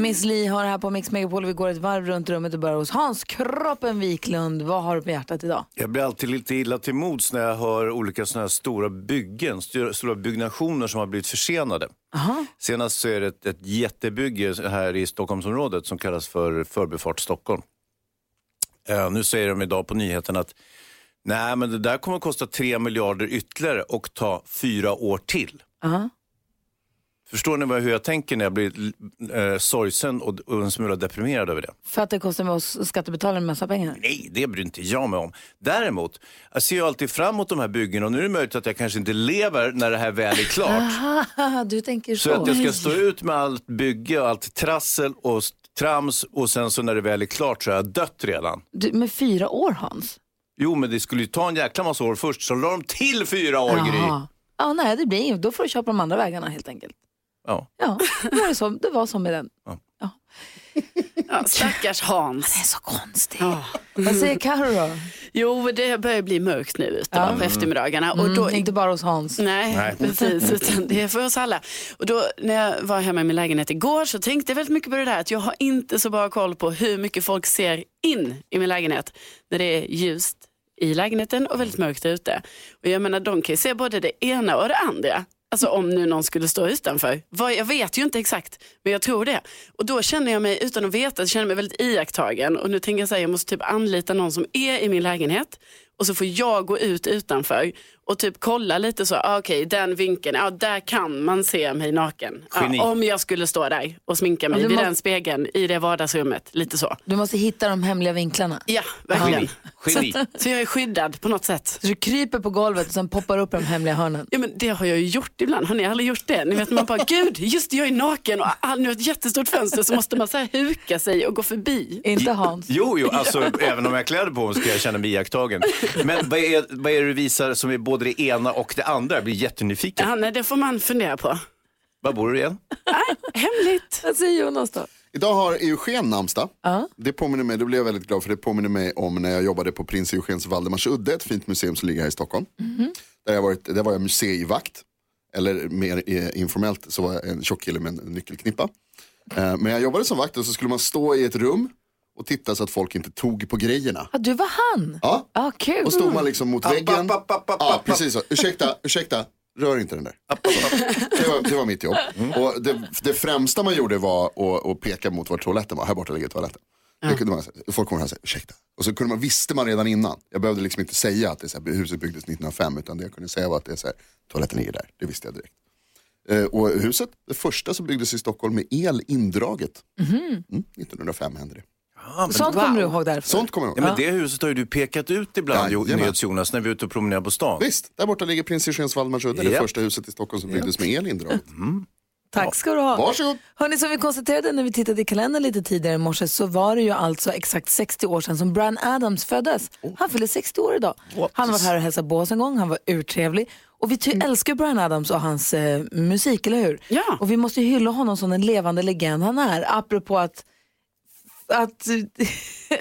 Miss Li har här på Mix Megapol. Vi går ett varv runt rummet och börjar hos Hans Kroppen Wiklund. Vad har du på hjärtat idag? Jag blir alltid lite illa till mods när jag hör olika såna här stora byggen, st- stora byggnationer som har blivit försenade. Aha. Senast så är det ett, ett jättebygge här i Stockholmsområdet som kallas för Förbifart Stockholm. Eh, nu säger de idag på nyheten att nej, men det där kommer att kosta 3 miljarder ytterligare och ta fyra år till. Aha. Förstår ni hur jag tänker när jag blir eh, sorgsen och, och en smula deprimerad över det? För att det kostar oss skattebetalare en massa pengar? Nej, det bryr inte jag mig om. Däremot, jag ser ju alltid fram emot de här byggena och nu är det möjligt att jag kanske inte lever när det här väl är klart. Aha, du tänker så. Så att jag ska stå ut med allt bygge och allt trassel och trams och sen så när det väl är klart så har jag dött redan. Du, med fyra år Hans? Jo, men det skulle ju ta en jäkla massa år först, så la de till fyra år, Gry. Ja, nej, det blir inget. Då får du köpa de andra vägarna helt enkelt. Ja. Ja, det var, det så, det var så med den. Ja, stackars Hans. Det är så konstigt. Vad säger Carro då? Jo, det börjar bli mörkt nu ute Ja. på eftermiddagarna. Och Mm, då, inte bara hos Hans. Nej, Nej. precis. Utan det är för oss alla. Och då, när jag var hemma i min lägenhet igår så tänkte jag väldigt mycket på det där att jag har inte så bra koll på hur mycket folk ser in i min lägenhet när det är ljust i lägenheten och väldigt mörkt ute. Och jag menar, de kan ju se både det ena och det andra. Alltså om nu någon skulle stå utanför. Vad- Jag vet ju inte exakt, men jag tror det. Och då känner jag mig, utan att veta, känner mig väldigt iakttagen. Och nu tänker jag säga, jag måste typ anlita någon som är i min lägenhet. Och så får jag gå ut utanför och typ kolla lite så, ah, okej den vinkeln, ja där kan man se mig naken. Ja, om jag skulle stå där och sminka mig du vid må- den spegeln i det vardagsrummet, lite så. Du måste hitta de hemliga vinklarna. Ja, verkligen. Geni. Geni. Så, så jag är skyddad på något sätt. Så du kryper på golvet och sen poppar upp de hemliga hörnen. Ja men det har jag ju gjort ibland, har ni aldrig gjort det? Ni vet man bara, gud just det, jag är naken och ah, nu har ett jättestort fönster så måste man så här huka sig och gå förbi. Inte Hans. Jo, jo, alltså även om jag har kläder på mig ska jag känna mig iakttagen. Men vad är, vad är det du visar som är både det ena och det andra? Jag blir jättenyfiken. Ja, nej, det får man fundera på. Var bor du igen? Hemligt. Vad säger Jonas då? Idag har Eugen namnsdag. Ja. Det påminner mig, det blev jag väldigt glad för det påminner mig om när jag jobbade på Prins Eugens Valdemarsudde, ett fint museum som ligger här i Stockholm. Där, jag varit, där var jag museivakt, eller mer eh, informellt så var jag en tjock kille med en nyckelknippa. Eh, men jag jobbade som vakt och så skulle man stå i ett rum och titta så att folk inte tog på grejerna. Ja, du var han? Ja, Ja, kul. och stod man liksom mot väggen. app, app, app, Ja, app. precis så. Ursäkta, ursäkta, rör inte den där. Det var, det var mitt jobb. Och det, det främsta man gjorde var att, att peka mot var toaletten var. Här borta ligger toaletten. Det kunde man, säga. folk kommer här och säger ursäkta. Och så kunde man, visste man redan innan. Jag behövde liksom inte säga att det så här, huset byggdes 1905 utan det jag kunde säga var att det är så här, toaletten ligger där. Det visste jag direkt. Eh, och huset, det första som byggdes i Stockholm med el indraget. Mm, 1905 hände det. Sånt kommer du ihåg därför? Sånt kommer jag Ja, ihåg. men det huset har ju du pekat ut ibland, Jajamän. NyhetsJonas, när vi är ute och promenerar på stan. Visst, där borta ligger Prins Eugens Valdemarsudde, det Japp. första huset i Stockholm som byggdes med el indraget. Tack ska du ha. Varsågod. Hörrni, som vi konstaterade när vi tittade i kalendern lite tidigare i morse så var det ju alltså exakt 60 år sedan som Brian Adams föddes. Han fyller 60 år idag. Han varit här och hälsat på oss en gång, han var urtrevlig. Och vi ty- älskar Brian Adams och hans eh, musik, eller hur? Ja. Och vi måste ju hylla honom som den levande legend han är. Apropå att... att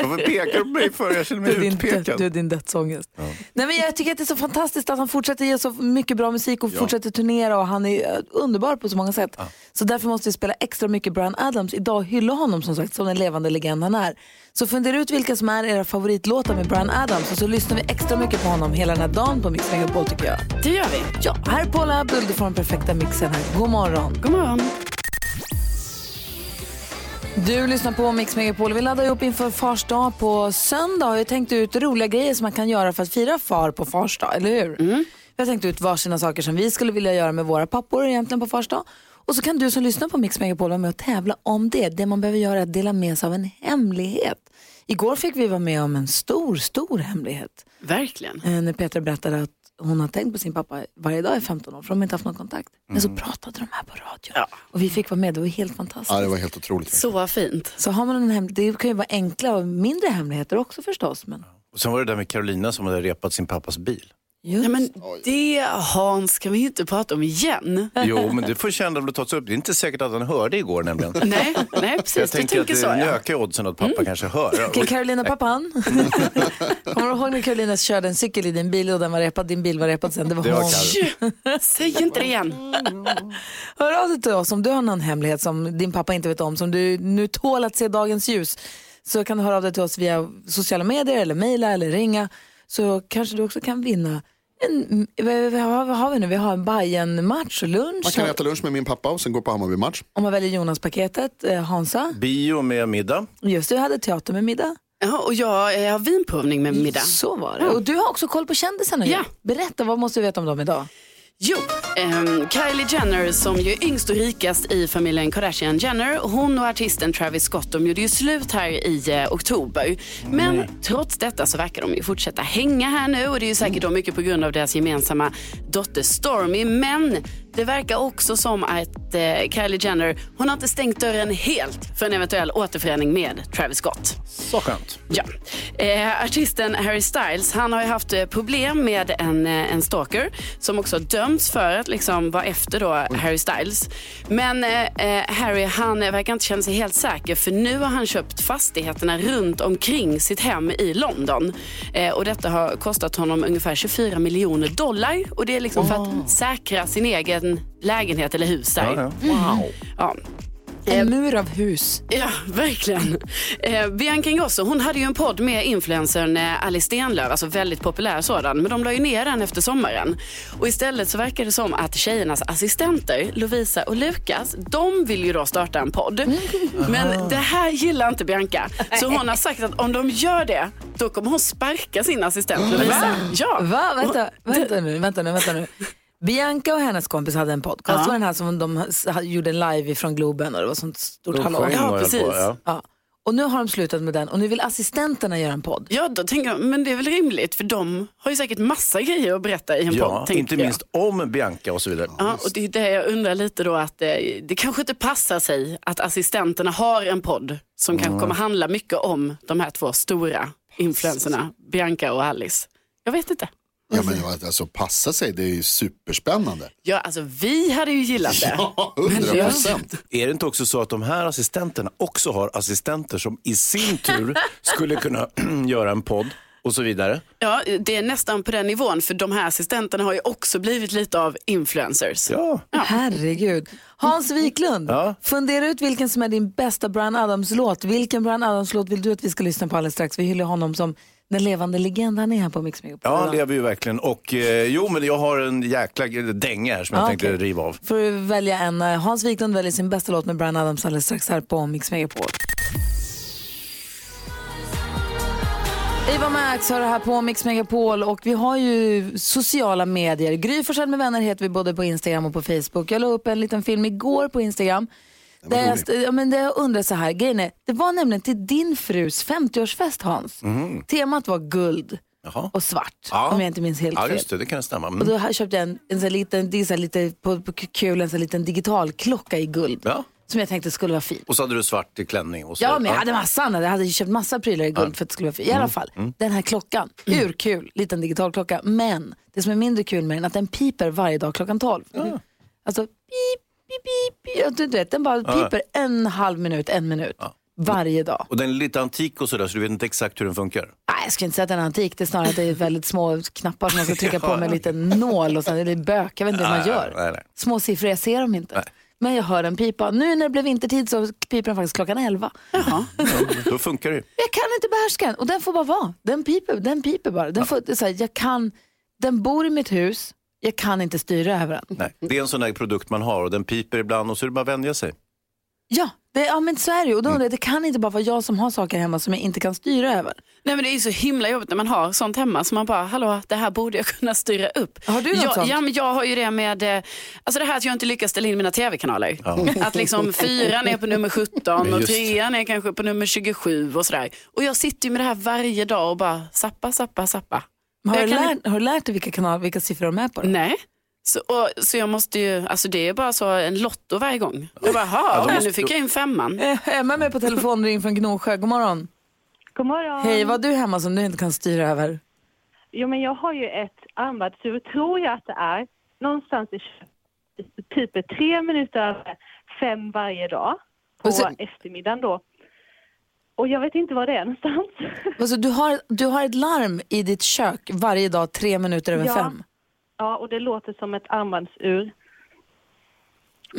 Varför pekar du på mig för? Jag känner du, är mig din död, utpekad. du är din dödsångest. Nej, men jag tycker att det är så fantastiskt att han fortsätter ge så mycket bra musik och fortsätter turnera och han är eh, underbar på så många sätt. Så därför måste vi spela extra mycket Brian Adams idag hylla honom som sagt som den levande legend han är. Så fundera ut vilka som är era favoritlåtar med Brian Adams och så lyssnar vi extra mycket på honom hela den här dagen på Mix Megapol tycker jag. Det gör vi. Ja, här är Paula Abdul, du får den perfekta mixen här. God morgon. God morgon. Du lyssnar på Mix Megapol. Vi laddar upp inför Fars dag på söndag. och Jag tänkt ut roliga grejer som man kan göra för att fira far på Fars dag, eller hur? Vi har tänkt ut varsina saker som vi skulle vilja göra med våra pappor egentligen på Fars dag. Och så kan du som lyssnar på Mix Megapol vara med och tävla om det. Det man behöver göra är att dela med sig av en hemlighet. Igår fick vi vara med om en stor, stor hemlighet. Verkligen. Eh, när Petra berättade att hon har tänkt på sin pappa varje dag i 15 år för de har inte haft någon kontakt. Men så pratade de här på radio. Ja. Och vi fick vara med, det var helt fantastiskt. Ja, det var helt otroligt. Så fint. Så har man en hem, det kan ju vara enkla och mindre hemligheter också förstås. Men Och sen var det där med Carolina som hade repat sin pappas bil. Ja, men det Hans kan vi ju inte prata om igen. Jo, men det får känna om det tas upp. Det är inte säkert att han hörde igår nämligen. Nej, nej precis. Jag du tänker att så det ja. ökar oddsen att pappa kanske hör. Okej, Carolina pappan. Kommer du ihåg när Carolina körde en cykel i din bil och den var repad, din bil var repad sen? Det var Det var hon. Säg inte det igen. Hör av dig till oss om du har någon hemlighet som din pappa inte vet om, som du nu tål att se dagens ljus. Så kan du höra av dig till oss via sociala medier eller mejla eller ringa. Så kanske du också kan vinna en, vad, vad, har vi nu? Vi har en Bajen match och lunch. Man kan äta lunch med min pappa och sen gå på Hammarby-match. Om man väljer Jonas-paketet, eh, Hansa. Bio med middag. Just det, jag hade teater med middag. Ja, och jag, jag har vinprovning med middag. Så var det. Och du har också koll på kändisarna. Ja. Berätta, vad måste du veta om dem idag? Jo, ehm, Kylie Jenner som ju är yngst och rikast i familjen Kardashian Jenner. Hon och artisten Travis Scott de gjorde ju slut här i eh, oktober. Men trots detta så verkar de ju fortsätta hänga här nu och det är ju säkert då mycket på grund av deras gemensamma dotter Stormy. Men det verkar också som att eh, Kylie Jenner, hon har inte stängt dörren helt för en eventuell återförening med Travis Scott. Så skönt. Ja. Eh, artisten Harry Styles han har ju haft eh, problem med en, eh, en stalker som också dömts för att liksom vara efter då Harry Styles. Men eh, eh, Harry han verkar inte känna sig helt säker för nu har han köpt fastigheterna runt omkring sitt hem i London. Och detta har kostat honom ungefär 24 miljoner dollar och det är liksom för att säkra sin egen lägenhet eller hus där. Ja, ja. Wow. Ja. En mur av hus. Ja, verkligen. Eh, Bianca Ingrosso hon hade ju en podd med influencern eh, Alice Stenlöf, alltså väldigt populär sådan. Men de la ju ner den efter sommaren. Och istället så verkar det som att tjejernas assistenter, Lovisa och Lukas, de vill ju då starta en podd. Men det här gillar inte Bianca. Så hon har sagt att om de gör det, då kommer hon sparka sin assistent Lovisa. Ja. Va? Vänta, vänta nu, vänta nu, vänta nu. Bianca och hennes kompis hade en podcast. Det var den här som de gjorde live ifrån Globen och det var sånt stort De hallå. Ja, precis. På, ja. Ja. Och nu har de slutat med den och nu vill assistenterna göra en podd. Ja, då tänker jag, men det är väl rimligt för de har ju säkert massa grejer att berätta i en Ja, podd. inte jag. minst om Bianca och så vidare. Ja, och det är det jag undrar lite då att eh, det kanske inte passar sig att assistenterna har en podd som kanske kommer handla mycket om de här två stora influenserna, Bianca och Alice. Jag vet inte. Ja men alltså passa sig, det är ju superspännande. Ja, alltså vi hade ju gillat det. Ja, 100 procent. Är det inte också så att de här assistenterna också har assistenter som i sin tur skulle kunna göra en podd och så vidare? Ja, det är nästan på den nivån för de här assistenterna har ju också blivit lite av influencers. Ja. Herregud. Hans Wiklund, Ja. fundera ut vilken som är din bästa Brian Adams-låt. Vilken Brian Adams-låt vill du att vi ska lyssna på alldeles strax? Vi hyllar honom som den levande legend han är här på Mix Megapol. Ja, han lever ju verkligen. Och eh, jo, men jag har en jäkla dänga här som jag Ja, tänkte okej. riva av. Får du välja en. eh, Hans Wiklund väljer sin bästa låt med Brian Adams alldeles strax här på Mix Megapol. Eva Max har det här på Mix Megapol och vi har ju sociala medier. Gry Forssell med vänner heter vi både på Instagram och på Facebook. Jag la upp en liten film igår på Instagram. Där jag, st- ja, men där jag undrar så här, grejen är, det var nämligen till din frus 50-årsfest Hans. Temat var guld Jaha. och svart Ja. om jag inte minns helt Ja, fel. just det, det kan stämma. Och Mm. då här köpte jag en, en sån här liten, det är så här lite på, på kul, en sån här liten digital klocka i guld. Ja. Som jag tänkte skulle vara fin. Och så hade du svart i klänning. Och så. Ja, men jag hade massa annat. Jag hade köpt massa prylar i guld för att det skulle vara fin. I alla fall, den här klockan, urkul, liten digital klocka. Men det som är mindre kul med den är att den piper varje dag klockan 12. Alltså, pip, pip, pip, pip. Du vet, den bara piper en halv minut, en minut. Varje dag. Och den är lite antik och sådär så du vet inte exakt hur den funkar. Nej, jag skulle inte säga att den är antik. Det är snarare att det är väldigt små knappar som man ska trycka på med en liten nål och sen är det bök. Jag vet inte hur man gör. nej, nej. Små siffror, jag ser dem inte. Nej. Men jag hör den pipa. Nu när det blev vintertid så piper den faktiskt klockan 11. Jaha. Då funkar det. Jag kan inte behärska den och den får bara vara. Den piper, den piper bara. Den, får, så här, jag kan, den bor i mitt hus, jag kan inte styra över den. Nej. Det är en sån där produkt man har och den piper ibland och så är det bara att vänja sig. Ja, det, ja men så är det ju. Och då, jag, det kan inte bara vara jag som har saker hemma som jag inte kan styra över. Nej men det är ju så himla jobbigt när man har sånt hemma så man bara, hallå det här borde jag kunna styra upp. Har du något jag, sånt? Ja men jag har ju det med, eh, alltså det här att jag inte lyckas ställa in mina tv-kanaler. Att liksom fyran är på nummer 17 Men och trean är kanske på nummer 27 och sådär. Och jag sitter ju med det här varje dag och bara zappa, zappa, zappa. Har, du kan lärt, har du lärt dig vilka, kanal, vilka siffror de är på? Då? Nej. Så, och, så jag måste ju, alltså det är bara så en lotto varje gång. Jag bara, måste- nu fick jag in femman. Eh, Emma är med på telefon ring från Gnosjö. God morgon. God morgon. Hej, vad du hemma som du inte kan styra över? Jo, men jag har ju ett armbandsur, tror jag att det är, någonstans i typ tre minuter över fem varje dag på så- eftermiddagen då. Och jag vet inte var det är någonstans. Alltså, du, har, du har ett larm i ditt kök varje dag tre minuter över Ja. fem. Ja, och det låter som ett armbandsur.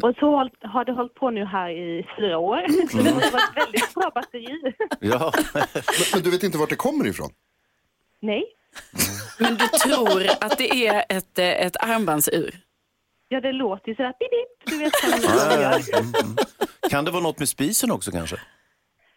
Och så har- har det hållit på nu här i fyra år. Så det vara ett väldigt bra batteri. Ja. Men, men du vet inte vart det kommer ifrån? Nej, Men du tror att det är ett, eh, ett armbandsur? ja det låter ju sådär pip, pip. Du vet vad det gör. Mm. Kan det vara något med spisen också kanske?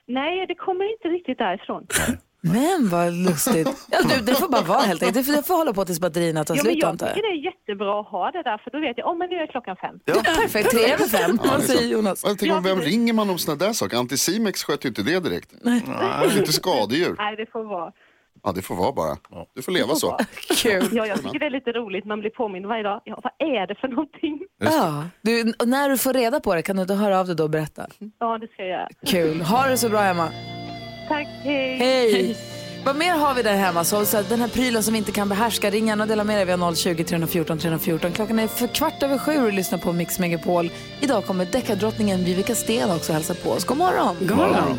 Nej, det kommer inte riktigt därifrån. Men vad lustigt. Ja, du, det får bara vara helt enkelt. Det får, det får hålla på tills batterierna tar Ja, slut jag antar tycker jag. det är jättebra att ha det där, för då vet jag, oh, men nu är klockan fem. Perfekt, tre över fem. Ja, Vad säger. Jonas? Jag tänker, vem ringer man om sådana där saker? Anticimex sköter ju inte det direkt. Nej. Inte skadedjur. Nej, det får vara. Ja, det får vara bara. Du får leva så. Kul. Ja, jag tycker det är lite roligt. Man blir påmind varje dag. Ja, vad är det för någonting? Ja, du, och när du får reda på det kan du inte höra av dig då och berätta. Ja, det ska jag göra. Kul. Ha det så bra Emma. Tack, hej. Hej! Vad mer har vi där hemma? Så, så att den här prylen som vi inte kan behärska, ring gärna och dela med dig. Vi har 020 314 314. Klockan är för kvart över sju och lyssnar på Mix Megapol. Idag kommer deckardrottningen Vivica Sten också hälsa på oss. God morgon! God morgon.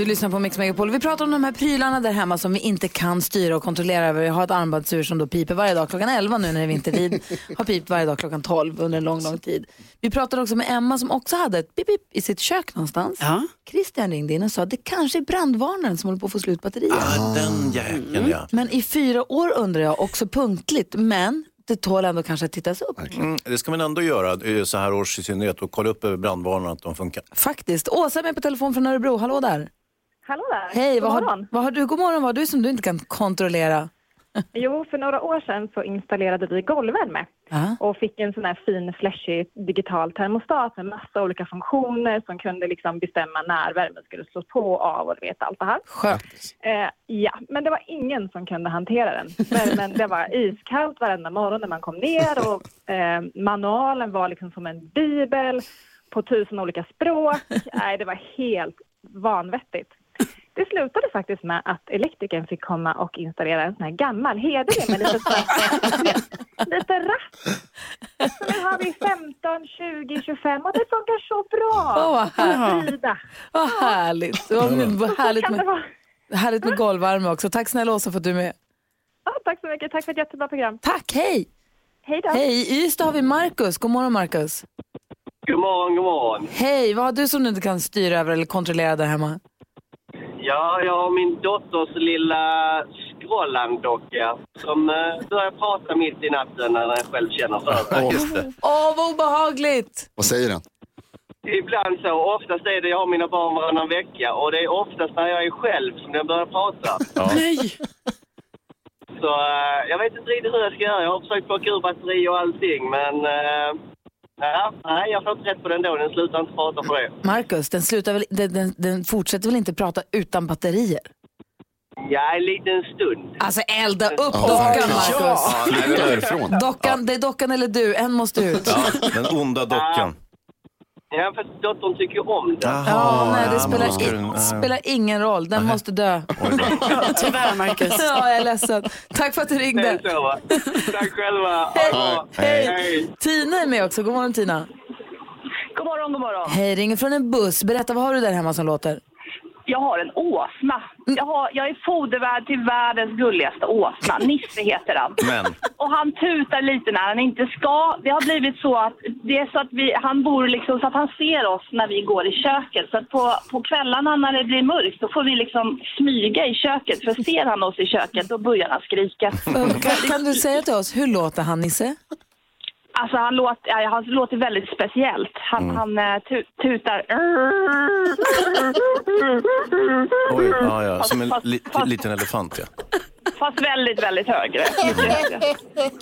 Du lyssnar på Mix Megapol. Vi pratar om de här prylarna där hemma som vi inte kan styra och kontrollera över. Jag har ett armbandsur som då piper varje dag klockan 11 nu när det är vintertid. har pipt varje dag klockan 12 under en lång, lång tid. Vi pratade också med Emma som också hade ett pip, pip i sitt kök någonstans. Ja. Christian ringde in och sa att det kanske är brandvarnaren som håller på att få slut batterier. Ah, den jäkeln ja. Men i fyra år undrar jag, också punktligt, men det tål ändå kanske att tittas upp. Mm, det ska man ändå göra eh, så här års i synnerhet och kolla upp brandvarnarna att de funkar. Faktiskt. Åsa är med på telefon från Örebro. Hallå där. Hallå där. Hej, God vad har, morgon. vad har du? God morgon, vad har du som du inte kan kontrollera? Jo, för några år sedan så installerade vi golvvärme Ja. och fick en sån här fin flashig digital termostat med massa olika funktioner som kunde liksom bestämma när värmen skulle slås på och av och du vet allt det här. Skönt. Eh, ja, men det var ingen som kunde hantera den. Värmen, det var iskallt varenda morgon när man kom ner och eh, manualen var liksom som en bibel på tusen olika språk. Nej, det var helt vanvettigt. Det slutade faktiskt med att elektrikern fick komma och installera en sån här gammal hederlig med lite, lite ratt. Så nu har vi 15, 20, 25 och det funkar så bra. Åh, vad härligt. Vad härligt. Vad, vad härligt, med, vara? härligt med golvvärme också. Tack snälla Åsa för att du är med. Ja, tack så mycket. Tack för ett jättebra program. Tack, hej! Hej då. Hej, i Ystad har vi Markus. God morgon Markus. God morgon, god morgon. Hej, vad har du som du inte kan styra över eller kontrollera där hemma? Ja, jag har min dotters lilla Scrollan-docka som eh, börjar prata mitt i natten när den själv känner för det. Åh. Åh, vad obehagligt! vad säger den? Ibland så, oftast är det jag har mina barn varannan vecka och det är oftast när jag är själv som den börjar prata. Nej. Så eh, jag vet inte riktigt hur jag ska göra. Jag har försökt plocka ur batteri och allting men eh, ja, nej, jag får inte rätt på den då. Den slutar inte prata för det. Markus, den, slutar väl, den, den, den fortsätter väl inte prata utan batterier? Ja, en liten stund. Alltså elda upp Ja, dockan verkligen. Markus. Ja, nej, Flytta det, därifrån. Dockan, det är dockan eller du, en måste ut. ja, den onda dockan. Ja, för dottern tycker ju om det. Ja, nej, det ja, spelar, i, spelar ingen roll. Den måste dö. Tyvärr Marcus. Ja, jag är ledsen. Tack för att du Det är ringde. så va? Tack själva. Bra. Hej. Hej. Tina är med också. God morgon Tina. God morgon, god morgon. Hej, ringer från en buss. Berätta, vad har du där hemma som låter? Jag har en åsna. Jag, har, jag är fodervärd till världens gulligaste åsna. Nisse heter han. Men, Och han tutar lite när han inte ska. Det har blivit så att, det är så att vi, han bor liksom så att han ser oss när vi går i köket. Så att på, på kvällarna när det blir mörkt då får vi liksom smyga i köket. För ser han oss i köket då börjar han skrika. Kan, kan du säga till oss, hur låter han Nisse? Alltså han låter, ja, han låter väldigt speciellt. Han, han eh, tu, tutar. oj, ja, ja, som en Fast- li, fast- liten elefant ja. Fast väldigt, väldigt högre.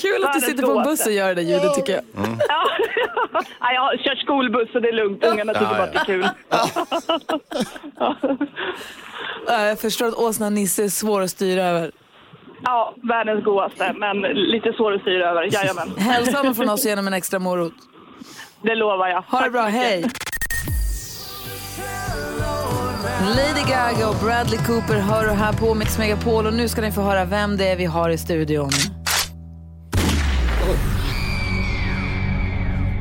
Kul att du sitter på en buss och gör det ljudet tycker jag. Ja. ja, jag har kört skolbuss så det är lugnt. Ungarna tycker Ja, bara att det är kul. Ja, Jag förstår att åsnan Nisse är svår att styra över. Ja, världens godaste, men lite svår att styra över. Jajamän, Hälsa honom från oss genom en extra morot. det lovar jag. Ha det bra, hej! Lady Gaga och Bradley Cooper hör du här på Mix Megapol och nu ska ni få höra vem det är vi har i studion.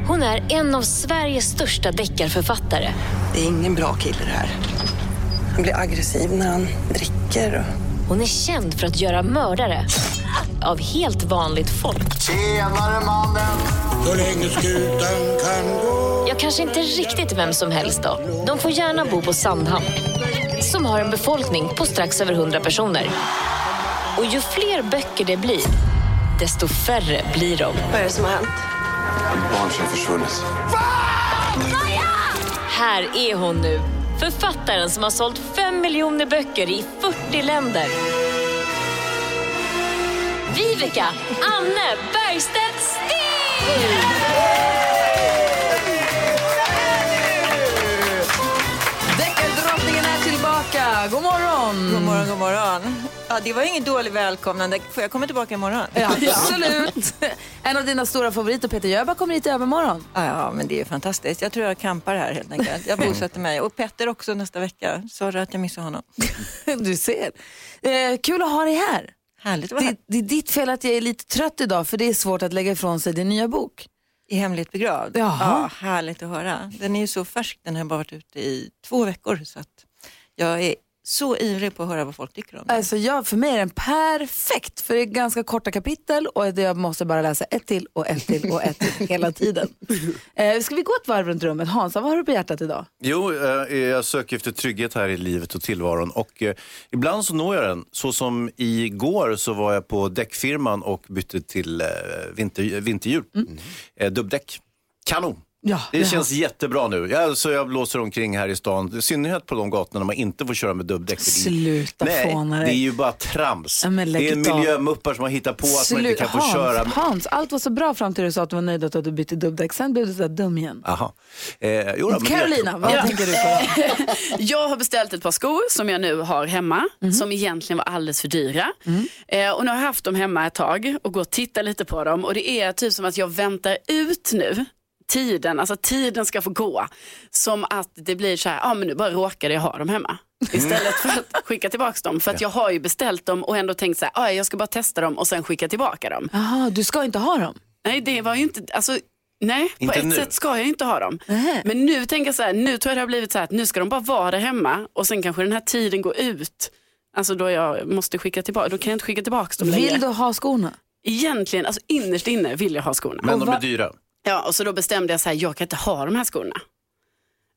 Hon är en av Sveriges största deckarförfattare. Det är ingen bra kille det här. Han blir aggressiv när han dricker. Och... Hon är känd för att göra mördare av helt vanligt folk. Tjenare mannen! Så länge skutan kan gå Ja, kanske inte riktigt vem som helst då. De får gärna bo på Sandhamn. Som har en befolkning på strax över 100 personer. Och ju fler böcker det blir, desto färre blir de. Vad är det som har hänt? Barn som försvunnit. Här är hon nu. Författaren som har sålt 5 miljoner böcker i 40 länder. Viveka Anne Bergstedt Stig! God morgon! God morgon, god morgon. Ja, det var inget dåligt välkomnande. Får jag komma tillbaka imorgon? Ja, absolut. En av dina stora favoriter, Peter Jöback, kommer hit i övermorgon. Ja, ja, men det är fantastiskt. Jag tror jag campar här helt enkelt. Jag bosätter mig. Och Petter också nästa vecka. Sorry att jag missade honom. Du ser. Eh, kul att ha dig här. Härligt att vara. Det, det är ditt fel att jag är lite trött idag för det är svårt att lägga ifrån sig din nya bok. I hemligt begravd. Jaha. Ja, härligt att höra. Den är ju så färsk. Den har bara varit ute i två veckor. Så att jag är så ivrig på att höra vad folk tycker om den. Alltså jag, för mig är den perfekt för det är ganska korta kapitel och det- jag måste bara läsa ett till och ett till och ett till hela tiden. Eh, ska vi gå ett varv runt rummet? Hansa, vad har du på hjärtat idag? Jo, eh, jag söker efter trygghet här i livet och tillvaron och eh, ibland så når jag den. Så som igår så var jag på däckfirman och bytte till eh, vinter, vinterhjul. Eh, dubbdäck. Kanon! Ja, Det känns jättebra nu. Jag, så jag blåser omkring här i stan, i synnerhet på de gatorna man inte får köra med dubbdäck. Det är- Sluta Nej, fåna det dig. är ju bara trams. Ja, det är miljömuppar som har hittat på att man inte kan få Hans, köra. Hans, allt var så bra fram till du sa att du var nöjd att du bytte dubbdäck. Sen blev du så där dum igen. Aha. Eh, jo, då, Carolina, vad Ja. tänker du på? Jag har beställt ett par skor som jag nu har hemma, som egentligen var alldeles för dyra. Eh, och nu har jag haft dem hemma ett tag och går och tittar lite på dem. Och det är typ som att jag väntar ut nu tiden, alltså tiden ska få gå. Som att det blir så här, ja men nu bara råkade jag ha dem hemma. Istället för att skicka tillbaka dem. För att jag har ju beställt dem och ändå tänkt så här, ja jag ska bara testa dem och sen skicka tillbaka dem. Jaha, du ska inte ha dem? Nej, det var ju inte, alltså, nej, på Inte ett nu. sätt ska jag inte ha dem. Nähä. Men nu tänker jag så här, nu tror jag det har blivit så här att nu ska de bara vara där hemma och sen kanske den här tiden går ut. Alltså då jag måste skicka tillbaka, då kan jag inte skicka tillbaka dem längre. Vill du ha skorna? Egentligen, alltså innerst inne vill jag ha skorna. Men de är dyra. Ja, och så då bestämde jag så här, jag kan inte ha de här skorna.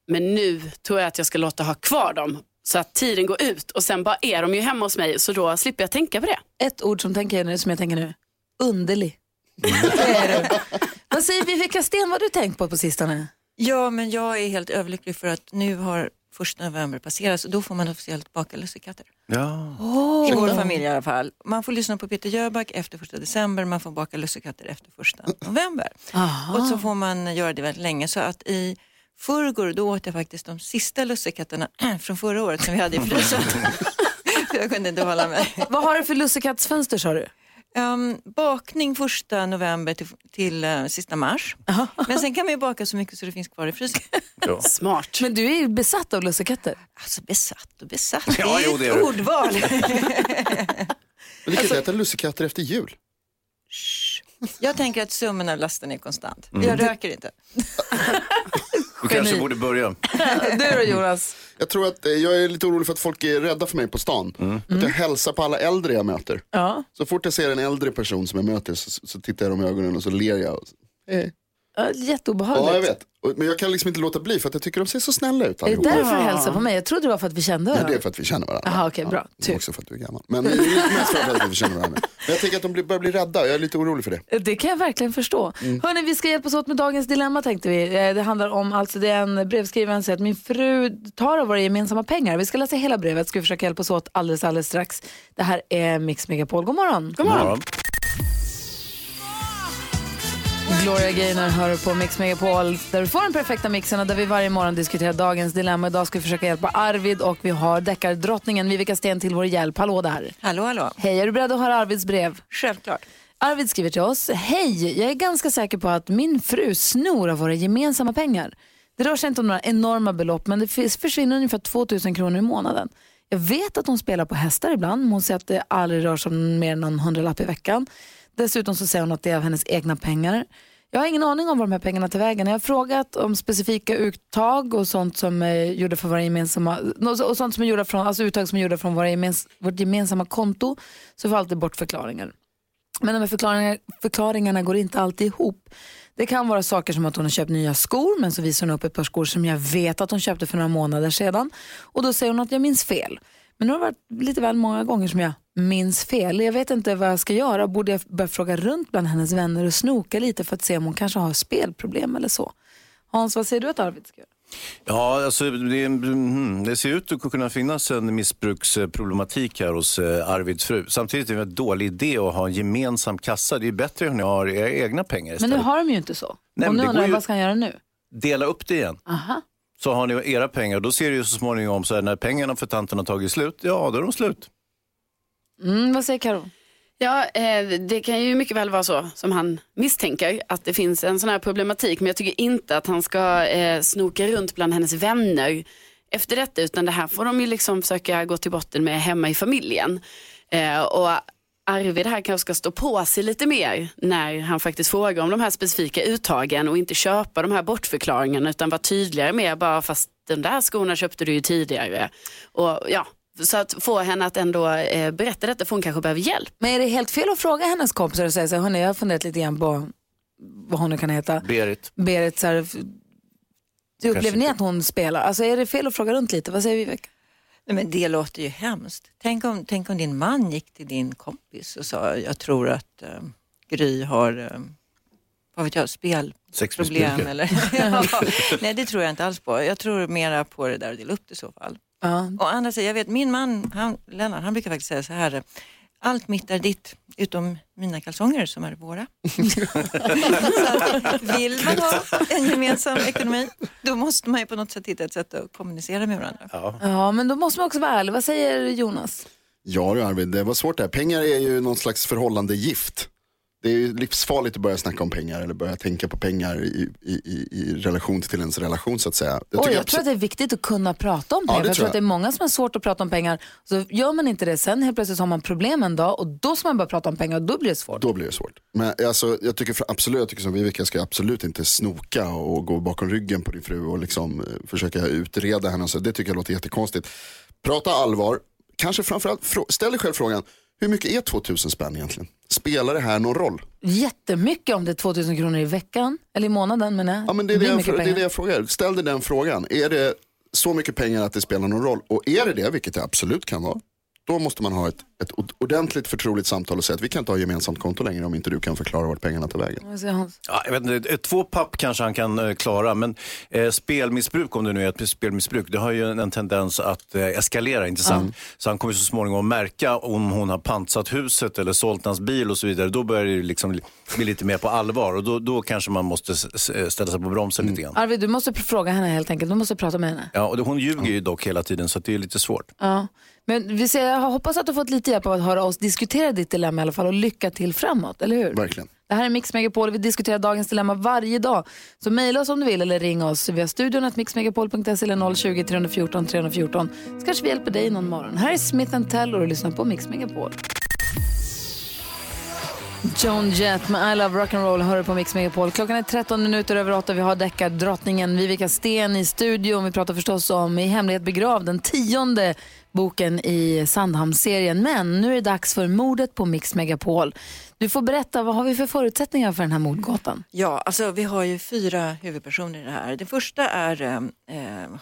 Men nu tror jag att jag ska låta ha kvar dem så att tiden går ut och sen bara är de ju hemma hos mig så då slipper jag tänka på det. Ett ord som, tänker jag nu, som jag tänker nu. Underlig. Det är du. Vad säger vi, vilka sten vad har du tänkt på på sistone? Ja, men jag är helt överlycklig för att nu har första november passerat och då får man officiellt baka lussekatter. Ja. I vår familj i alla fall. Man får lyssna på Peter Jöback efter första december, man får baka lussekatter efter första november. Och så får man göra det väldigt länge. Så att i förrgår då åt jag faktiskt de sista lussekatterna från förra året som vi hade i frysen. Jag kunde inte hålla mig. Vad har du för lussekattsfönster sa du? Um, bakning första november till, till eh, sista mars. Men sen kan man ju baka så mycket så det finns kvar i frysen. Ja. Smart. Men du är ju besatt av lussekatter. Alltså besatt och besatt, Ja, det är jo, ett det är du. ordval. Men du kan inte äta lussekatter efter jul. Jag tänker att summan av lasten är konstant. Mm. Jag röker inte. Du kanske borde börja. Du då Jonas? Jag tror att eh, jag är lite orolig för att folk är rädda för mig på stan. Att jag hälsar på alla äldre jag möter. Ja. Så fort jag ser en äldre person som jag möter så, så tittar jag dem i ögonen och så ler jag. Och så, hej. Ja, Jätteobehagligt. Ja, jag vet. Men jag kan liksom inte låta bli för att jag tycker de ser så snälla ut Är det allihopa. därför du hälsar på mig? Jag trodde det var för att vi kände Nej, varandra. det är för att vi känner varandra. Aha, okej, bra. Ja, också för att du är gammal. Men det är lite mest för att vi känner varandra. Men jag tänker att de blir- börjar bli rädda. Jag är lite orolig för det. Det kan jag verkligen förstå. Mm. Hörrni, vi ska hjälpas åt med dagens dilemma tänkte vi. Eh, Det handlar om, alltså det är en brevskrivare som säger att min fru tar av våra gemensamma pengar. Vi ska läsa hela brevet, ska vi försöka hjälpas åt alldeles, alldeles strax. Det här är Mix Megapol. God morgon. God morgon. Gloria Gaynor hör på Mix Megapol där du får den perfekta mixen och där vi varje morgon diskuterar dagens dilemma. Idag ska vi försöka hjälpa Arvid och vi har deckardrottningen Vivica Sten till vår hjälp. Hallå där. Hallå, hallå. Hej, är du beredd att höra Arvids brev? Självklart. Arvid skriver till oss. Hej, jag är ganska säker på att min fru snor av våra gemensamma pengar. Det rör sig inte om några enorma belopp men det försvinner ungefär 2000 kronor i månaden. Jag vet att hon spelar på hästar ibland, men hon säger att det aldrig rör sig om mer än någon hundralapp i veckan. Dessutom så säger hon att det är av hennes egna pengar. Jag har ingen aning om var de här pengarna tar vägen. Jag har frågat om specifika uttag och sånt som är gjorda för våra gemensamma, och sånt som är gjorda från, alltså uttag som är gjorda från våra gemens, vårt gemensamma konto, så får jag alltid bort förklaringar. Men de här förklaringar, förklaringarna går inte alltid ihop. Det kan vara saker som att hon har köpt nya skor men så visar hon upp ett par skor som jag vet att hon köpte för några månader sedan. Och då säger hon att jag minns fel. Men nu har det varit lite väl många gånger som jag minns fel. Jag vet inte vad jag ska göra. Borde jag börja fråga runt bland hennes vänner och snoka lite för att se om hon kanske har spelproblem eller så? Hans, vad säger du att Arvid ska göra? Ja, alltså det, mm, det ser ut att kunna finnas en missbruksproblematik här hos eh, Arvids fru. Samtidigt är det en dålig idé att ha en gemensam kassa. Det är bättre om ni har era egna pengar Men istället. nu har de ju inte så. Nej, och men nu undrar jag, vad ska han göra nu? Dela upp det igen. Aha. Så har ni era pengar. Då ser det ju så småningom så här, när pengarna för tanten har tagit slut, ja då är de slut. Mm, vad säger Karo? Ja, eh, det kan ju mycket väl vara så som han misstänker, att det finns en sån här problematik. Men jag tycker inte att han ska eh, snoka runt bland hennes vänner efter detta, utan det här får de ju liksom försöka gå till botten med hemma i familjen. Eh, och Arvid här kanske ska stå på sig lite mer när han faktiskt frågar om de här specifika uttagen och inte köpa de här bortförklaringarna utan vara tydligare med bara fast den där skorna köpte du ju tidigare. Och ja, så att få henne att ändå eh, berätta detta för hon kanske behöver hjälp. Men är det helt fel att fråga hennes kompisar och säga så här, jag har funderat lite grann på vad hon nu kan heta. Berit. Berit, så här, f- upplever ni inte. att hon spelar? Alltså är det fel att fråga runt lite? Vad säger vi? Nej, men det låter ju hemskt. Tänk om, tänk om din man gick till din kompis och sa, jag tror att eh, Gry har, eh, vad vet jag, spelproblem eller? ja, nej, det tror jag inte alls på. Jag tror mera på det där att dela upp det i så fall. Ja. Och andra säger, jag vet min man, han, Lennart, han brukar faktiskt säga så här, allt mitt är ditt utom mina kalsonger som är våra. så vill man ha en gemensam ekonomi, då måste man ju på något sätt hitta ett sätt att kommunicera med varandra. Ja, men då måste man också vara ärlig. Vad säger Jonas? Ja du Arvid, det var svårt det här. Pengar är ju någon slags förhållande gift. Det är livsfarligt att börja snacka om pengar eller börja tänka på pengar i, i, i, i relation till ens relation så att säga. Det Oj, jag tror att det är viktigt att kunna prata om Ja, pengar. för jag tror tror att det är jag. många som har svårt att prata om pengar. Så gör man inte det sen helt plötsligt har man problem en dag och då ska man börja prata om pengar och då blir det svårt. Då blir det svårt. Men alltså, jag tycker för, absolut, jag tycker som Vivica ska absolut inte snoka och gå bakom ryggen på din fru och liksom eh, försöka utreda henne. och Så det tycker jag låter jättekonstigt. Prata allvar, kanske framförallt ställ dig själv frågan, hur mycket är 2000 spänn egentligen? Spelar det här någon roll? Jättemycket om det är 2000 kronor i veckan, eller i månaden menar jag. Ja, men det, är det, blir jag, det är det jag frågar. Ställ dig den frågan. Är det så mycket pengar att det spelar någon roll? Och är det det, vilket det absolut kan vara, då måste man ha ett, ett ordentligt förtroligt samtal och säga att vi kan inte ha gemensamt konto längre om inte du kan förklara vart pengarna tar vägen. Ja, jag vet inte, eh, två papp kanske han kan eh, klara, men eh, spelmissbruk, om det nu är ett spelmissbruk, det har ju en, en tendens att eh, eskalera, inte sant? Så han kommer så småningom märka om hon har pantsatt huset eller sålt hans bil och så vidare. Då börjar det liksom li- bli lite mer på allvar och då, då kanske man måste s- ställa sig på bromsen lite grann. Arvid, du måste fråga henne helt enkelt. Du måste prata med henne. Ja, och det, hon ljuger ju dock hela tiden så att det är lite svårt. Ja. Men vi ser, jag hoppas att du har fått lite hjälp av att höra oss diskutera ditt dilemma i alla fall och lycka till framåt, eller hur? Verkligen. Det här är Mix Megapol, vi diskuterar dagens dilemma varje dag. Så mejla oss om du vill eller ring oss via studion att mixmegapol.se eller 020 314 314. Så kanske vi hjälper dig någon morgon. Här är Smith Tell och du lyssnar på Mix Megapol. Joan Jett med I Love Rock'n'Roll hör på Mix Megapol. Klockan är 13 minuter över 8. Vi har deckardrottningen Vivica Sten i studion. Vi pratar förstås om I hemlighet begravd, den tionde boken i Sandhamnsserien. Men nu är det dags för mordet på Mix Megapol. Du får berätta, vad har vi för förutsättningar för den här mordgåtan? Ja, alltså vi har ju fyra huvudpersoner i det här. Den första är eh,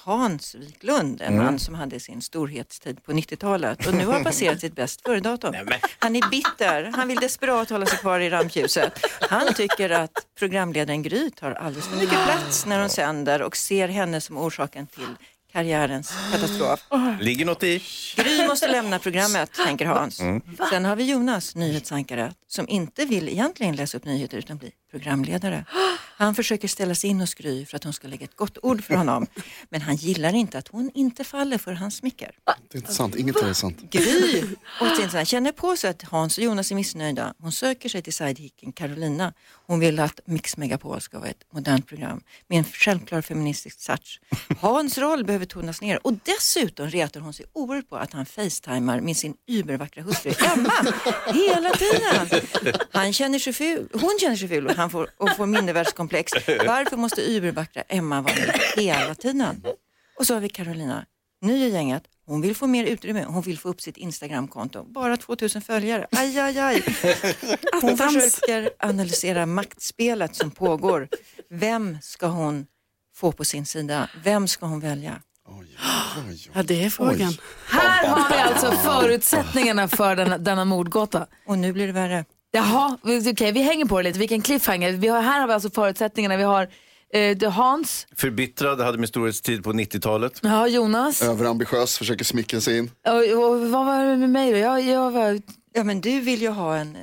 Hans Wiklund, en Mm. man som hade sin storhetstid på 90-talet och nu har passerat sitt bäst före-datum. Han är bitter, han vill desperat hålla sig kvar i rampljuset. Han tycker att programledaren Gry tar alldeles för mycket plats när hon sänder och ser henne som orsaken till karriärens katastrof. Ligger något i? Gry måste lämna programmet, tänker Hans. Mm. Sen har vi Jonas, nyhetsankare, som inte vill egentligen läsa upp nyheter utan bli programledare. Han försöker ställa sig in hos Gry för att hon ska lägga ett gott ord för honom. Men han gillar inte att hon inte faller för hans smicker. Det är inte sant, inget är sant. Gry och Tinsan känner på sig att Hans och Jonas är missnöjda. Hon söker sig till sidekicken Carolina. Hon vill att Mix Megapol ska vara ett modernt program med en självklar feministisk touch. Hans roll behöver tonas ner och dessutom retar hon sig oerhört på att han facetimar med sin übervackra hustru Emma hela tiden. Han känner sig ful, hon känner sig ful han får, och får mindervärdeskomplex. Varför måste übervackra Emma vara med hela tiden? Och så har vi Carolina, ny i gänget. Hon vill få mer utrymme, hon vill få upp sitt Instagramkonto. Bara 2000 följare, aj aj aj. Hon försöker analysera maktspelet som pågår. Vem ska hon få på sin sida? Vem ska hon välja? Ja, det är frågan. Här har vi alltså förutsättningarna för denna, denna mordgåta. Och nu blir det värre. Jaha, okej vi hänger på det lite. Vilken cliffhanger. Vi har, här har vi alltså förutsättningarna. Vi har eh, Hans, Förbittrad, hade min storhetstid på 90-talet. ja, Jonas Överambitiös, försöker smickra sig in. och, och vad var det med mig då? Jag, jag var... Ja, men du vill ju ha en,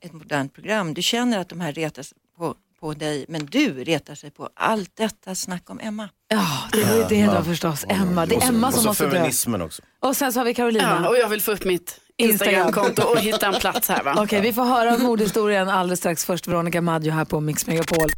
ett modernt program. Du känner att de här retar sig på, på dig, men du retar sig på allt detta snack om Emma. Ja, det var ju det då förstås. Emma. Det är Emma och som så måste dö. feminismen också. Och sen så har vi Carolina. Ja, och jag vill få upp mitt Instagramkonto och hitta en plats här va? Okej, vi får höra mordhistorien alldeles strax. Först Veronica Maggio här på Mix Megapol.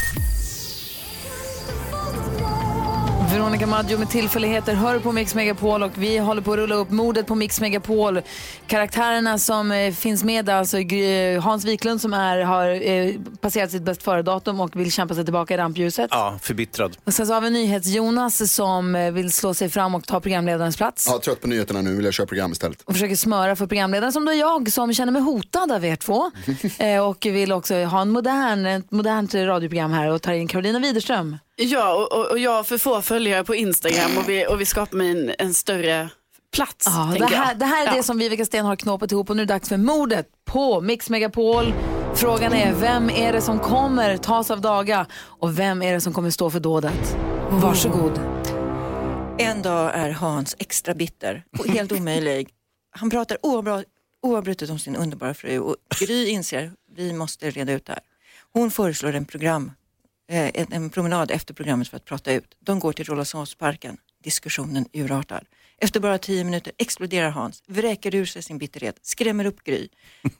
Veronica Maggio med tillfälligheter hör på Mix Megapol och vi håller på att rulla upp mordet på Mix Megapol. Karaktärerna som eh, finns med alltså Gry- Hans Wiklund som är, har eh, passerat sitt bäst före-datum och vill kämpa sig tillbaka i rampljuset. Ja, förbittrad. Och sen så har vi NyhetsJonas som eh, vill slå sig fram och ta programledarens plats. Ja, trött på nyheterna nu, vill jag köra program istället. och försöker smöra för programledaren som då är jag som känner mig hotad av er två. eh, och vill också ha en modern, ett modernt radioprogram här och tar in Carolina Widerström. Ja, och, och, jag har för få följare på Instagram och vi, och vi skapar mig en, en större plats. Ja, det, här, det här är Ja. det som Vivica Sten har knåpat ihop och nu är det dags för mordet på Mix Megapol. Frågan är vem är det som kommer tas av daga och vem är det som kommer stå för dådet? Varsågod. En dag är Hans extra bitter och helt omöjlig. Han pratar oavbrutet om sin underbara fru och Gry inser vi måste reda ut det här. Hon föreslår en program, en, en promenad efter programmet för att prata ut. De går till Rålambshovsparken. Diskussionen urartar. Efter bara tio minuter exploderar Hans, vräker ur sig sin bitterhet, skrämmer upp Gry.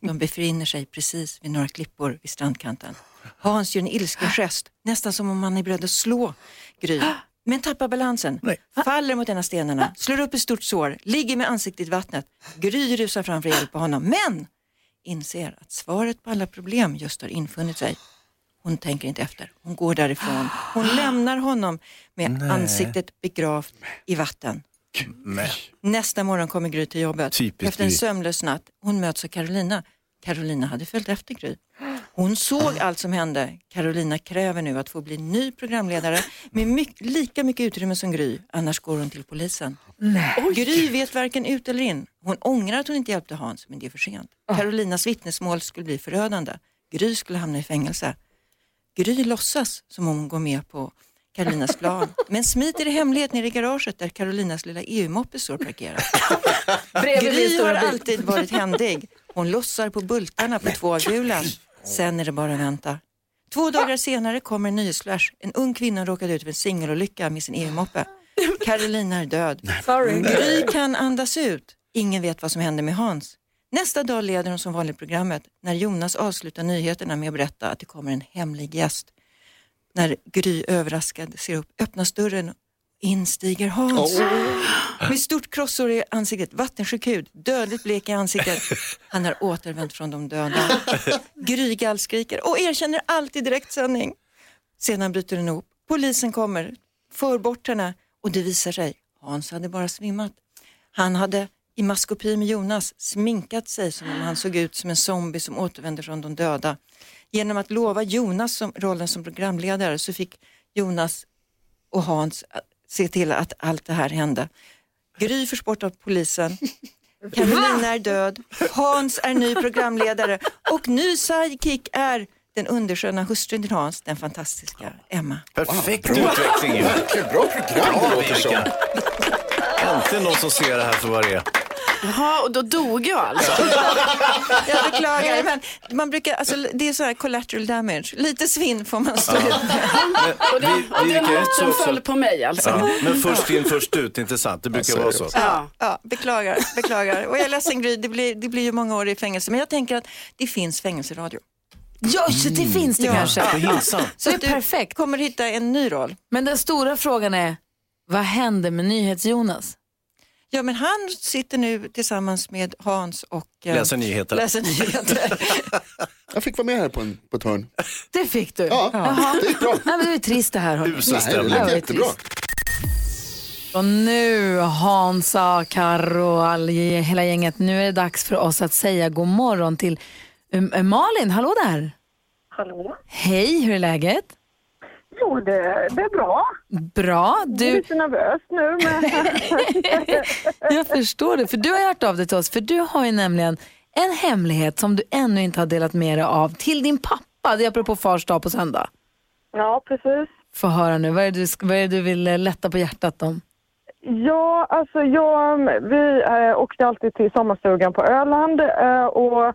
De befinner sig precis vid några klippor vid strandkanten. Hans gör en ilsken gest, nästan som om han är beredd att slå Gry. Men tappar balansen, faller mot en av stenarna, slår upp ett stort sår, ligger med ansiktet i vattnet. Gry rusar fram för att hjälpa honom, men inser att svaret på alla problem just har infunnit sig. Hon tänker inte efter, hon går därifrån. Hon lämnar honom med Nej. ansiktet begravt i vatten. Men. Nästa morgon kommer Gry till jobbet. Typiskt Efter en Gry. sömnlös natt. Hon möts av Carolina. Carolina hade följt efter Gry. Hon såg allt som hände. Carolina kräver nu att få bli ny programledare med mycket, lika mycket utrymme som Gry, annars går hon till polisen. Gry vet varken ut eller in. Hon ångrar att hon inte hjälpte Hans, men det är för sent. Carolinas vittnesmål skulle bli förödande. Gry skulle hamna i fängelse. Gry låtsas som om hon går med på Carolinas plan, men smiter i hemlighet ner i garaget där Carolinas lilla EU-moppe står parkerad. Gry har alltid varit händig. Hon lossar på bultarna på tvåhjulen. Sen är det bara att vänta. Två dagar senare kommer en nyhetsflash. En ung kvinna råkade ut för en singelolycka med sin EU-moppe. Carolina är död. Gry kan andas ut. Ingen vet vad som hände med Hans. Nästa dag leder hon som vanligt programmet när Jonas avslutar nyheterna med att berätta att det kommer en hemlig gäst. När Gry överraskad ser upp öppnas dörren och in stiger Hans. Med stort krossår i ansiktet, vattensjuk hud, dödligt blek i ansiktet. Han har återvänt från de döda. Gry gallskriker och erkänner allt i direktsändning. Sedan bryter den ihop. Polisen kommer, för bort henne och det visar sig, Hans hade bara svimmat. Han hade i maskopi med Jonas sminkat sig som om han såg ut som en zombie som återvänder från de döda. Genom att lova Jonas som, rollen som programledare så fick Jonas och Hans att se till att allt det här hände. Gry förs bort av polisen. Carolina är död. Hans är ny programledare och ny sidekick är den undersköna hustrun till Hans, den fantastiska Emma. Perfekt utveckling ju. Vilket bra program det låter som. Äntligen någon som ser det här för vad det är. Jaha, och då dog jag alltså? Jag beklagar, men man brukar, alltså, det är så här collateral damage. Lite svinn får man stå ut med. Och det, och det är något som föll på mig alltså. Ja, men först in först ut, inte sant? Det brukar vara så. Ja, ja, beklagar, beklagar. Och jag är ledsen Gry, det blir, det blir ju många år i fängelse. Men jag tänker att det finns fängelseradio. Ja, så det finns det kanske. Hilsan. Så det är du perfekt. kommer hitta en ny roll. Men den stora frågan är, vad händer med NyhetsJonas? Ja, men han sitter nu tillsammans med Hans och eh, Läser nyheter. läser nyheter. Jag fick vara med här på, en, på ett hörn. Det fick du? Ja, Jaha. det gick bra. Nej, men det är trist det här. hörni. Usel Nej, det stämning. Ja, lät det är jättebra. Och nu Hansa, Karo och all, hela gänget, nu är det dags för oss att säga god morgon till um, Malin. Hallå där! Hallå? Hej, hur är läget? Jo, det, det är bra. Bra. Jag är Du, lite nervös nu. Men... jag förstår det, för du har hört av dig till oss, för du har ju nämligen en hemlighet som du ännu inte har delat med dig av till din pappa. Det är apropå fars dag på söndag. ja, precis. Få höra nu, vad är det du, vad är det du vill eh, lätta på hjärtat om? Ja, alltså jag, vi eh, åkte alltid till sommarstugan på Öland eh, och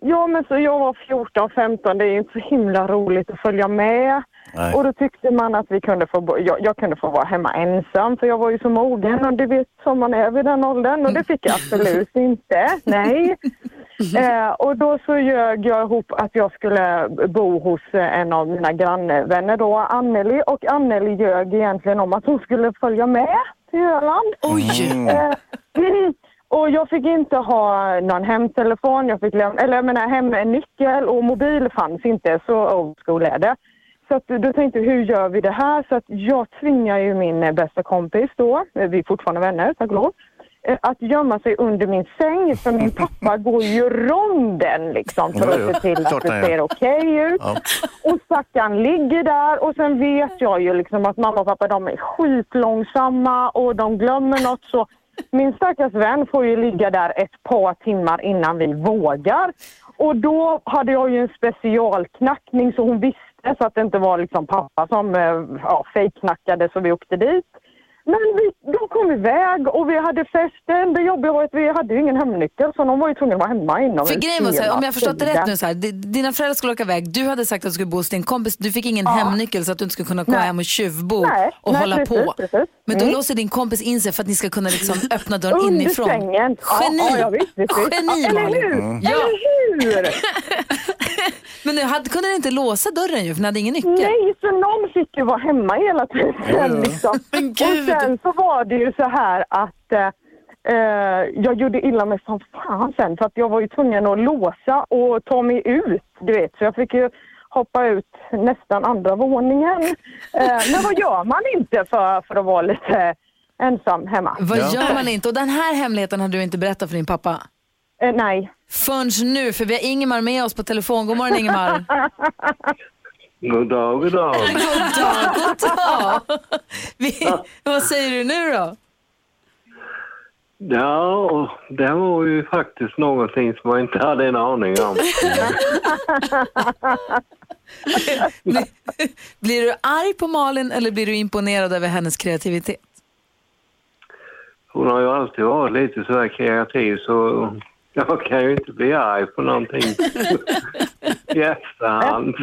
ja, men så jag var 14, 15, det är inte så himla roligt att följa med. Nej. Och då tyckte man att vi kunde få, jag, jag kunde få vara hemma ensam för jag var ju så mogen och det vet som man är vid den åldern och det fick jag absolut inte. Nej. Eh, och då så ljög jag ihop att jag skulle bo hos eh, en av mina grannvänner då, Anneli. Och Anneli ljög egentligen om att hon skulle följa med till Öland. Oj! Eh, och jag fick inte ha någon hemtelefon, jag fick lämna, eller jag menar hemnyckel och mobil fanns inte, så old school är det. Så att, då tänkte jag, hur gör vi det här? Så att jag tvingar ju min eh, bästa kompis då, eh, vi är fortfarande vänner, tack och lov, eh, att gömma sig under min säng för min pappa går ju ronden liksom för att se till att det ser okej ut. Ja. Och stackaren ligger där och sen vet jag ju liksom att mamma och pappa de är skitlångsamma och de glömmer något så min stackars vän får ju ligga där ett par timmar innan vi vågar. Och då hade jag ju en specialknackning så hon visste så att det inte var liksom pappa som eh, ja, fejkknackade så vi åkte dit. Men vi, de kom iväg och vi hade festen. Det jobbiga var att vi hade ju ingen hemnyckel så de var ju tvungna att vara hemma inom För en grejen var så här, om jag förstått det rätt nu så här, di- dina föräldrar skulle åka iväg, du hade sagt att du skulle bo hos din kompis, du fick ingen hemnyckel så att du inte skulle kunna Nej. hem och tjuvbo Nej, och nej, hålla precis, på. precis. Men då Mm. låser din kompis in sig för att ni ska kunna liksom öppna dörren Under inifrån. sängen. Geni! Ja, ja, visst, visst. Geni ja, eller Malin! hur? Mm. Ja. Eller hur? Men nu hade, kunde ni inte låsa dörren ju för ni hade ingen nyckel. Nej, så någon fick ju vara hemma hela tiden. ja. Liksom. Men Och gud! sen så var det ju så här att eh, eh, jag gjorde illa mig som fan sen för att jag var ju tvungen att låsa och ta mig ut. Du vet, så jag fick ju hoppa ut nästan andra våningen. Eh, men vad gör man inte för, för att vara lite ensam hemma? Vad Ja. gör man inte? Och den här hemligheten hade du inte berättat för din pappa. Eh, nej. Förrän nu, för vi har Ingemar med oss på telefon. God morgon Ingemar. God dag, god dag. God dag, god dag. Vi, vad säger du nu då? Ja, det var ju faktiskt någonting som jag inte hade en aning om. Blir, blir du arg på Malin eller blir du imponerad över hennes kreativitet? Hon har ju alltid varit lite så här kreativ så jag kan ju inte bli arg på någonting i efterhand.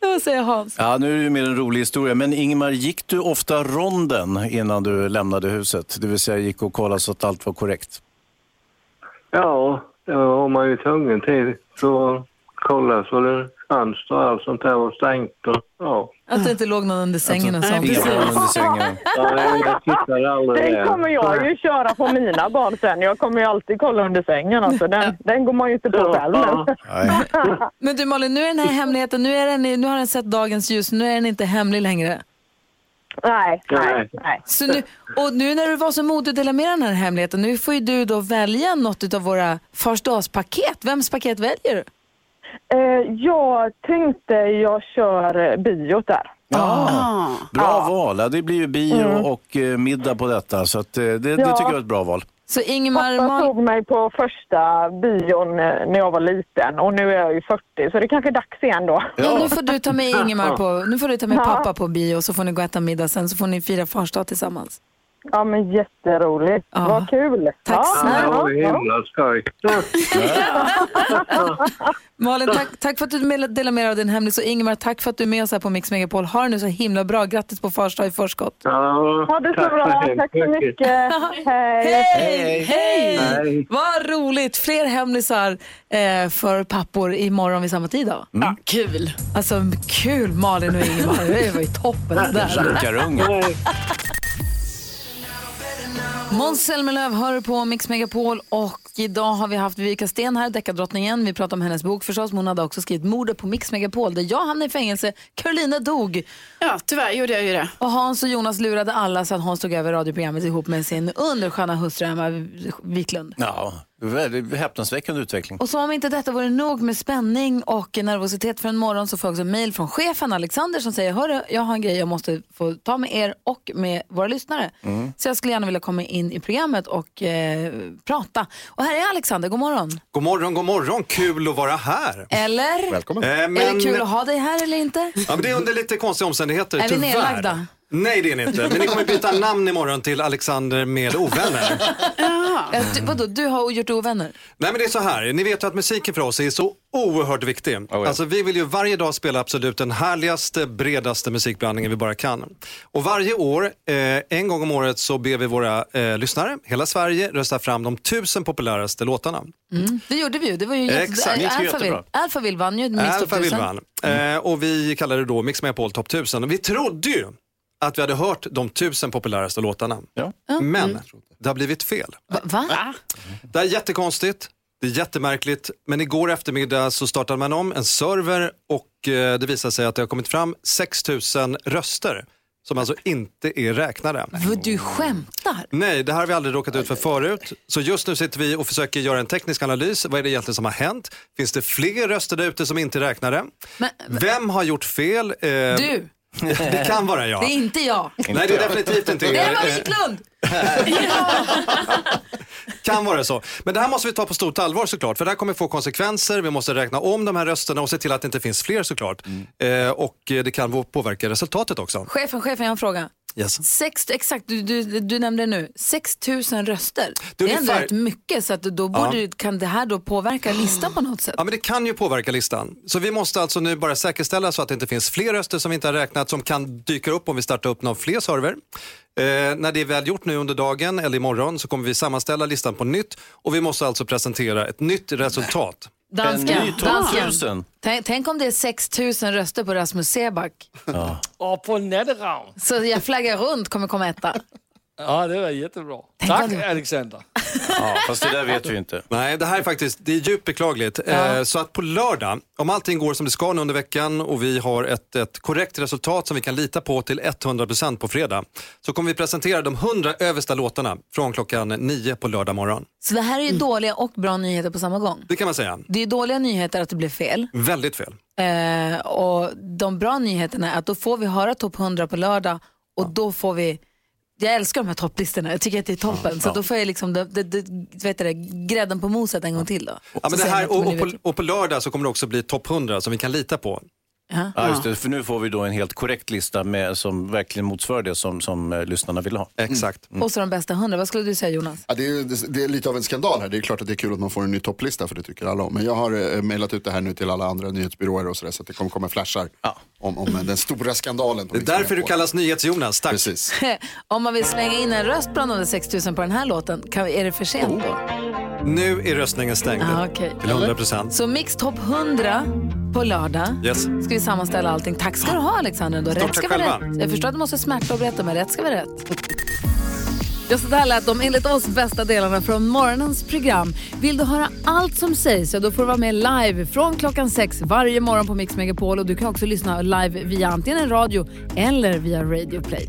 Vad säger Hans? Ja, nu är det ju mer en rolig historia. Men Ingmar, gick du ofta ronden innan du lämnade huset? Det vill säga gick och kollade så att allt var korrekt? Ja, det var man ju tvungen till. Så kolla så det fönster och allt sånt där var stängt. Och, ja. Att det inte låg någon under sängen och sånt. Barn under sängen. Den kommer jag ju köra på mina barn sen. Jag kommer ju alltid kolla under sängen. Alltså. Den, den går man ju inte på själv. Nej. Men du Malin, nu är den här hemligheten, nu, är den, nu har den sett dagens ljus, nu är den inte hemlig längre. Nej, nej, Nej. nej. Så nu, och nu när du var så modig att dela med den här hemligheten, nu får ju du då välja något av våra farsdagspaket. Vems paket väljer du? Eh, jag tänkte jag kör eh, biot där. Ah. Bra val. Ja, det blir ju bio och eh, middag på detta. Så att, det, det Ja. tycker jag är ett bra val. Så Ingemar, Pappa tog mig på första bion när jag var liten och nu är jag ju 40 så det är kanske är dags igen då. ja, nu får du ta med Ingemar på, nu får du ta med Ja. pappa på bio så får ni gå och äta middag sen så får ni fira fars tillsammans. Ja, men jätteroligt. Vad kul. Tack ja, snälla. ja, Ja, ja. himla skoj. Malin, tack, tack för att du delar med dig av din hemlis och Ingemar, tack för att du är med oss här på Mix Megapol. Ha det nu så himla bra. Grattis på fars dag i förskott. Ja, Ha det så tack bra. Tack så mycket. Hej. Hej! Hej! Hej. Vad roligt! Fler hemlisar eh, för pappor imorgon vid samma tid då. Ja, kul. Alltså kul Malin och Ingemar, det var ju toppen det där. Måns Zelmerlöw hör på Mix Megapol och idag har vi haft Vivica Sten här, deckardrottningen. Vi pratar om hennes bok förstås, men hon hade också skrivit Mordet på Mix Megapol där jag hamnade i fängelse, Carolina dog. Ja, tyvärr gjorde jag ju det. Och Hans och Jonas lurade alla så att Hans tog över radioprogrammet ihop med sin undersköna hustru Emma Wiklund. Ja, häpnadsväckande utveckling. Och som om inte detta vore nog med spänning och nervositet för en morgon så får jag också mejl från chefen Alexander som säger Hörru, jag har en grej jag måste få ta med er och med våra lyssnare. Så jag skulle gärna vilja komma in i programmet och eh, prata. Och här är Alexander, god morgon. God morgon, god morgon. Kul att vara här. Eller? Välkommen. Eh, Är det kul att ha dig här eller inte? Ja, men det är under lite konstiga omständigheter, Är vi tyvärr. nedlagda? Nej, det är ni inte. Men ni kommer byta namn imorgon till Alexander med ovänner. Ja, du, vadå, du har gjort ovänner? Nej, men det är så här. Ni vet ju att musiken för oss är så oerhört viktig. ja. Alltså, vi vill ju varje dag spela absolut den härligaste, bredaste musikblandningen vi bara kan. Och varje år, eh, en gång om året, så ber vi våra eh, lyssnare, hela Sverige, rösta fram de tusen populäraste låtarna. Mm. Det gjorde vi ju. Det var ju Exakt. Är Alphaville, vann ju Mix Top Alphaville 1000. vann. Eh, och vi kallade det då Mix Megapol Top 1000. Och vi trodde ju att vi hade hört de tusen populäraste låtarna. Men det har blivit fel. Va? Va? Det är jättekonstigt, det är jättemärkligt, men igår eftermiddag så startade man om en server och eh, det visade sig att det har kommit fram 6000 röster som alltså inte är räknade. Vad Du skämtar? Nej, det här har vi aldrig råkat ut för förut. Så just nu sitter vi och försöker göra en teknisk analys. Vad är det egentligen som har hänt? Finns det fler röster där ute som inte är räknade? Vem har gjort fel? Eh, Du. Det kan vara jag. Det är inte jag. Nej, det är definitivt inte Det er. var Wiklund! Kan vara så. Men det här måste vi ta på stort allvar såklart. För det här kommer få konsekvenser. Vi måste räkna om de här rösterna och se till att det inte finns fler såklart. Eh, och det kan påverka resultatet också. Chefen, chefen, jag har en fråga. Yes. Sex, exakt, du, du, du nämnde det nu. 6 000 röster. Det är, ändå ungefär- rätt mycket. Så att då borde, kan det här då påverka listan på något sätt? Ja, men det kan ju påverka listan. Så vi måste alltså nu bara säkerställa så att det inte finns fler röster som vi inte har räknat som kan dyka upp om vi startar upp någon fler server. Eh, när det är väl gjort nu under dagen eller imorgon så kommer vi sammanställa listan på nytt och vi måste alltså presentera ett nytt resultat. Top dansken. 1000. Tänk, tänk om det är 6 000 röster på Rasmus Seback. Och på Natteravn. Så jag flaggar runt kommer komma etta. Ja, det var jättebra. Tack Alexander. Ja, fast det där vet vi inte. Nej, det här är faktiskt det är djupt beklagligt. Eh, så att på lördag, om allting går som det ska nu under veckan och vi har ett, ett korrekt resultat som vi kan lita på till 100% på fredag, så kommer vi presentera de 100 översta låtarna från klockan 9 på lördag morgon. Så det här är ju dåliga och bra nyheter på samma gång. Det kan man säga. Det är dåliga nyheter att det blev fel. Väldigt fel. Eh, och de bra nyheterna är att då får vi höra topp 100 på lördag och då får vi jag älskar de här topplistorna, jag tycker att det är toppen. Så då får jag liksom det, det, det, vet det, grädden på moset en gång till då. Ja, men det här, och, och, på, och på lördag så kommer det också bli topp 100 som vi kan lita på. Ja. Ja, just det, för nu får vi då en helt korrekt lista med, som verkligen motsvarar det som, som eh, lyssnarna vill ha. Exakt. Och så de bästa 100, vad skulle du säga Jonas? Ja, det, är, det, det är lite av en skandal här. Det är klart att det är kul att man får en ny topplista för det tycker alla om. Men jag har eh, mejlat ut det här nu till alla andra nyhetsbyråer och sådär så att det kommer komma flashar om, om eh, den stora skandalen. På Det är därför du kallas NyhetsJonas. Tack. Precis. Om man vill slänga in en röst bland de där 6000 på den här låten, kan, är det för sent då? Nu är röstningen stängd Ah, okej. till 100%. Så Mix Top 100 på lördag Yes. ska vi sammanställa allting. Tack ska du ha Alexander. Då. Rätt ska vara rätt. Jag förstår att du måste smärta och berätta, men rätt ska vara rätt. Ja, så där lät de enligt oss bästa delarna från morgonens program. Vill du höra allt som sägs så då får du vara med live från klockan sex varje morgon på Mix Megapol och du kan också lyssna live via antingen en radio eller via Radio Play.